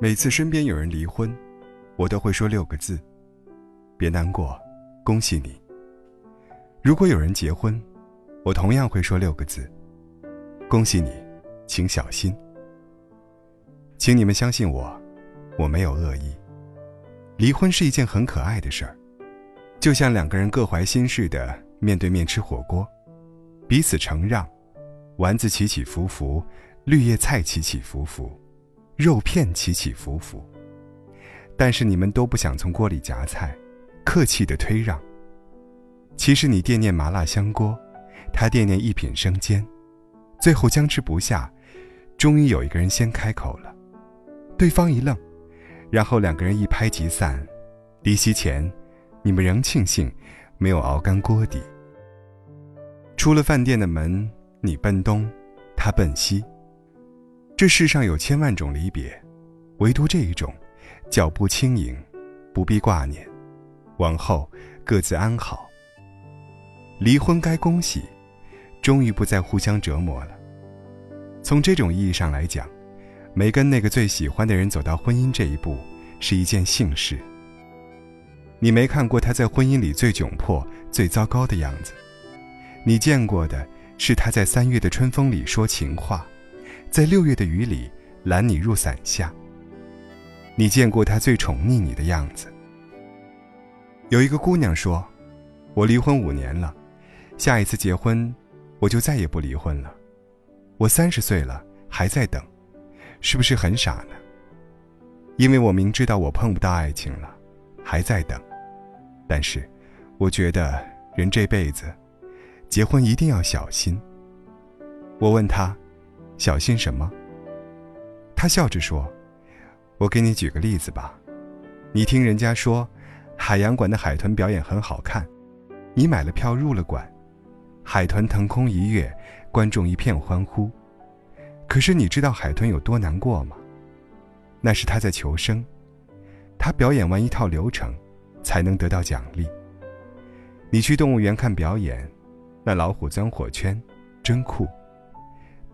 每次身边有人离婚，我都会说六个字：别难过，恭喜你。如果有人结婚，我同样会说六个字：恭喜你，请小心。请你们相信我，我没有恶意。离婚是一件很可爱的事儿，就像两个人各怀心事的面对面吃火锅，彼此承让，丸子起起伏伏，绿叶菜起起伏伏，肉片起起伏伏。但是你们都不想从锅里夹菜，客气的推让。其实你惦念麻辣香锅，他惦念一品生煎，最后僵持不下，终于有一个人先开口了。对方一愣，然后两个人一拍即散。离席前，你们仍庆幸没有熬干锅底。出了饭店的门，你奔东，他奔西。这世上有千万种离别，唯独这一种，脚步轻盈，不必挂念，往后各自安好。离婚该恭喜，终于不再互相折磨了。从这种意义上来讲。没跟那个最喜欢的人走到婚姻这一步，是一件幸事。你没看过他在婚姻里最窘迫、最糟糕的样子，你见过的是他在三月的春风里说情话，在六月的雨里揽你入伞下。你见过他最宠溺你的样子。有一个姑娘说：“我离婚五年了，下一次结婚，我就再也不离婚了。我三十岁了，还在等。”是不是很傻呢？因为我明知道我碰不到爱情了，还在等。但是，我觉得人这辈子，结婚一定要小心。我问他，小心什么？他笑着说：“我给你举个例子吧，你听人家说，海洋馆的海豚表演很好看，你买了票入了馆，海豚腾空一跃，观众一片欢呼。”可是你知道海豚有多难过吗？那是他在求生，他表演完一套流程，才能得到奖励。你去动物园看表演，那老虎钻火圈，真酷。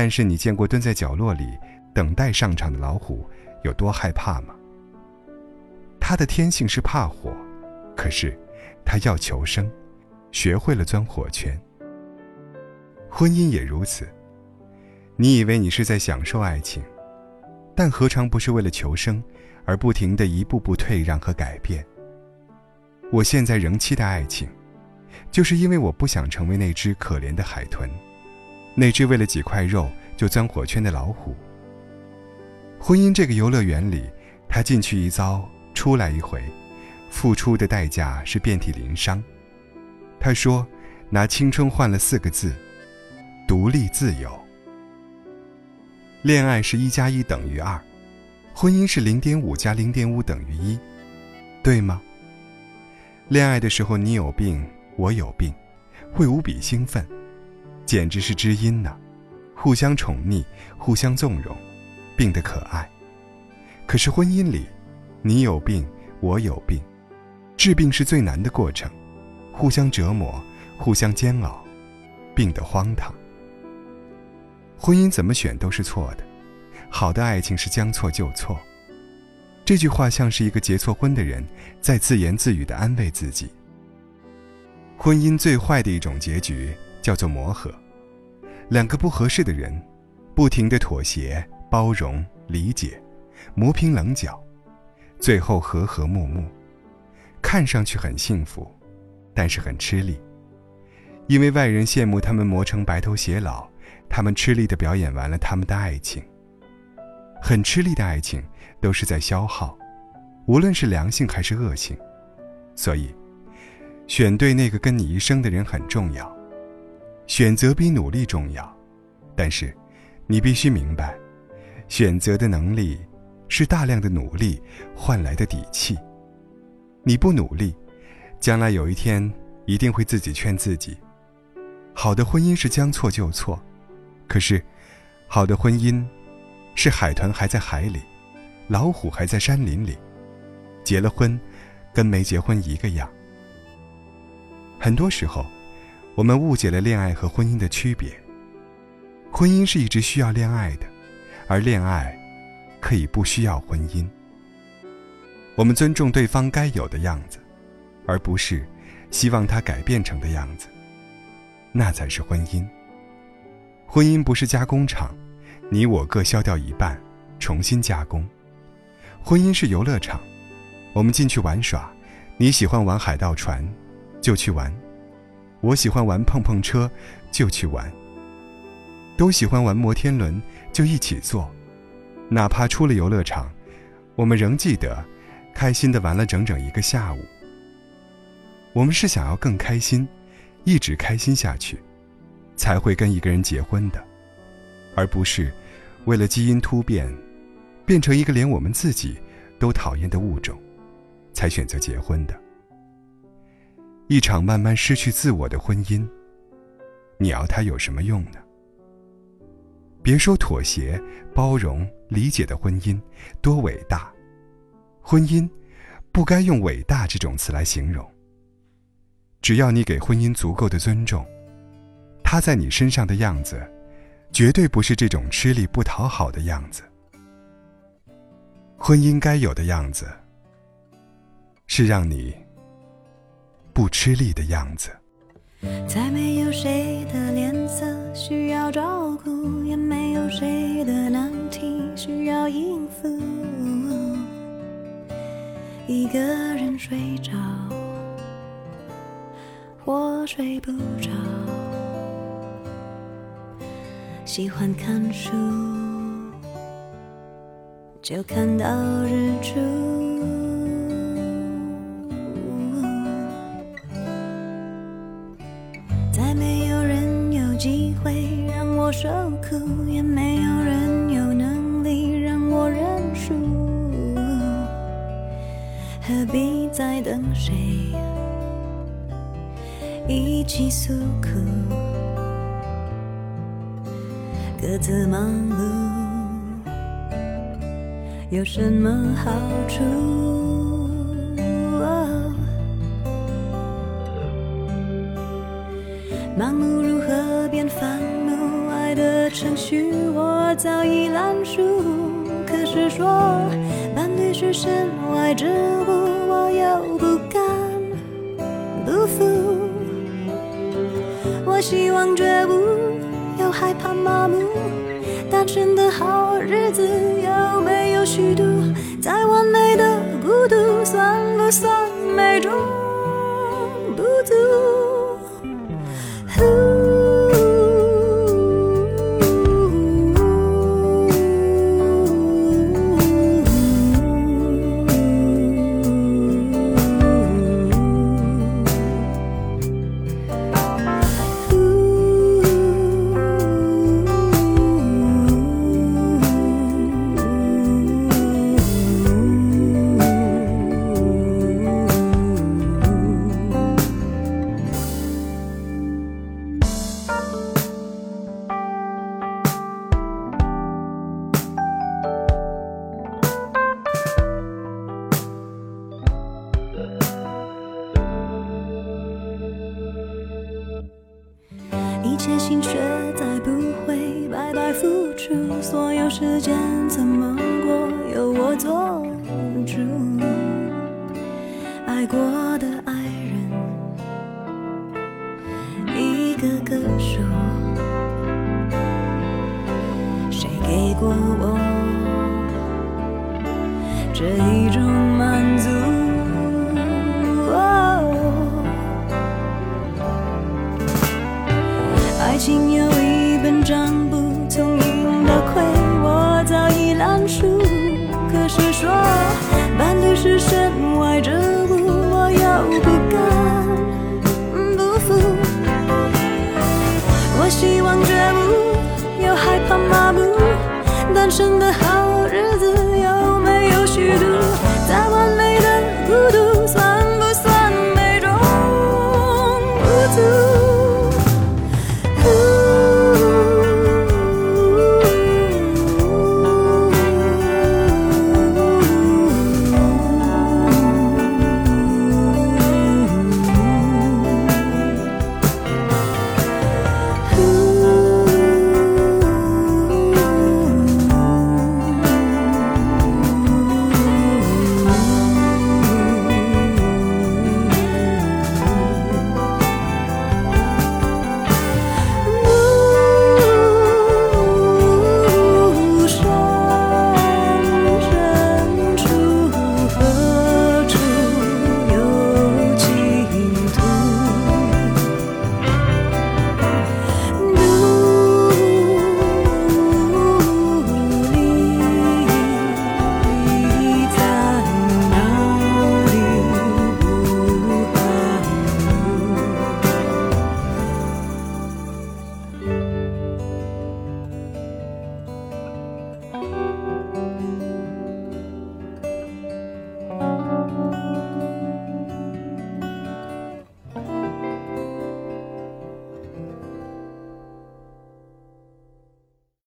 但是你见过蹲在角落里等待上场的老虎有多害怕吗？它的天性是怕火，可是它要求生，学会了钻火圈。婚姻也如此。你以为你是在享受爱情，但何尝不是为了求生，而不停的一步步退让和改变？我现在仍期待爱情，就是因为我不想成为那只可怜的海豚，那只为了几块肉就钻火圈的老虎。婚姻这个游乐园里，他进去一遭，出来一回，付出的代价是遍体鳞伤。他说：“拿青春换了四个字，独立自由。”恋爱是一加一等于二，婚姻是零点五加零点五等于一，对吗？恋爱的时候你有病，我有病，会无比兴奋，简直是知音呢，互相宠溺，互相纵容，病得可爱。可是婚姻里，你有病，我有病，治病是最难的过程，互相折磨，互相煎熬，病得荒唐。婚姻怎么选都是错的，好的爱情是将错就错。这句话像是一个结错婚的人在自言自语的安慰自己。婚姻最坏的一种结局叫做磨合，两个不合适的人，不停的妥协、包容、理解，磨平棱角，最后和和睦睦，看上去很幸福，但是很吃力，因为外人羡慕他们磨成白头偕老。他们吃力的表演完了他们的爱情。很吃力的爱情都是在消耗，无论是良性还是恶性。所以，选对那个跟你一生的人很重要，选择比努力重要。但是，你必须明白，选择的能力是大量的努力换来的底气。你不努力，将来有一天一定会自己劝自己。好的婚姻是将错就错。可是，好的婚姻，是海豚还在海里，老虎还在山林里，结了婚，跟没结婚一个样。很多时候，我们误解了恋爱和婚姻的区别。婚姻是一直需要恋爱的，而恋爱，可以不需要婚姻。我们尊重对方该有的样子，而不是希望他改变成的样子。那才是婚姻。婚姻不是加工厂，你我各削掉一半，重新加工。婚姻是游乐场，我们进去玩耍。你喜欢玩海盗船，就去玩；我喜欢玩碰碰车，就去玩。都喜欢玩摩天轮，就一起坐。哪怕出了游乐场，我们仍记得，开心的玩了整整一个下午。我们是想要更开心，一直开心下去，才会跟一个人结婚的，而不是为了基因突变，变成一个连我们自己都讨厌的物种，才选择结婚的。一场慢慢失去自我的婚姻，你要它有什么用呢？别说妥协、包容、理解的婚姻多伟大，婚姻不该用伟大这种词来形容。只要你给婚姻足够的尊重，他在你身上的样子，绝对不是这种吃力不讨好的样子。婚姻该有的样子，是让你不吃力的样子。再没有谁的脸色需要照顾，也没有谁的难题需要应付。一个人睡着，或睡不着，喜欢看书，就看到日出。我受苦，也没有人有能力让我认输。何必再等谁一起诉苦？各自忙碌有什么好处？忙碌如何变烦？的程序我早已烂熟，可是说伴侣是身外之物，我又不敢不服。我希望觉悟，又害怕麻木，单身的好日子有没有虚度？再完美的孤独，算不算美中些心血再不会白白付出，所有时间怎么过由我做主。爱过的爱人，一个个说，谁给过我这一一本账簿，从赢到亏，我早已烂熟。可是说伴侣是身外之物，我又不敢不服。我希望觉悟，又害怕麻木。单身的好？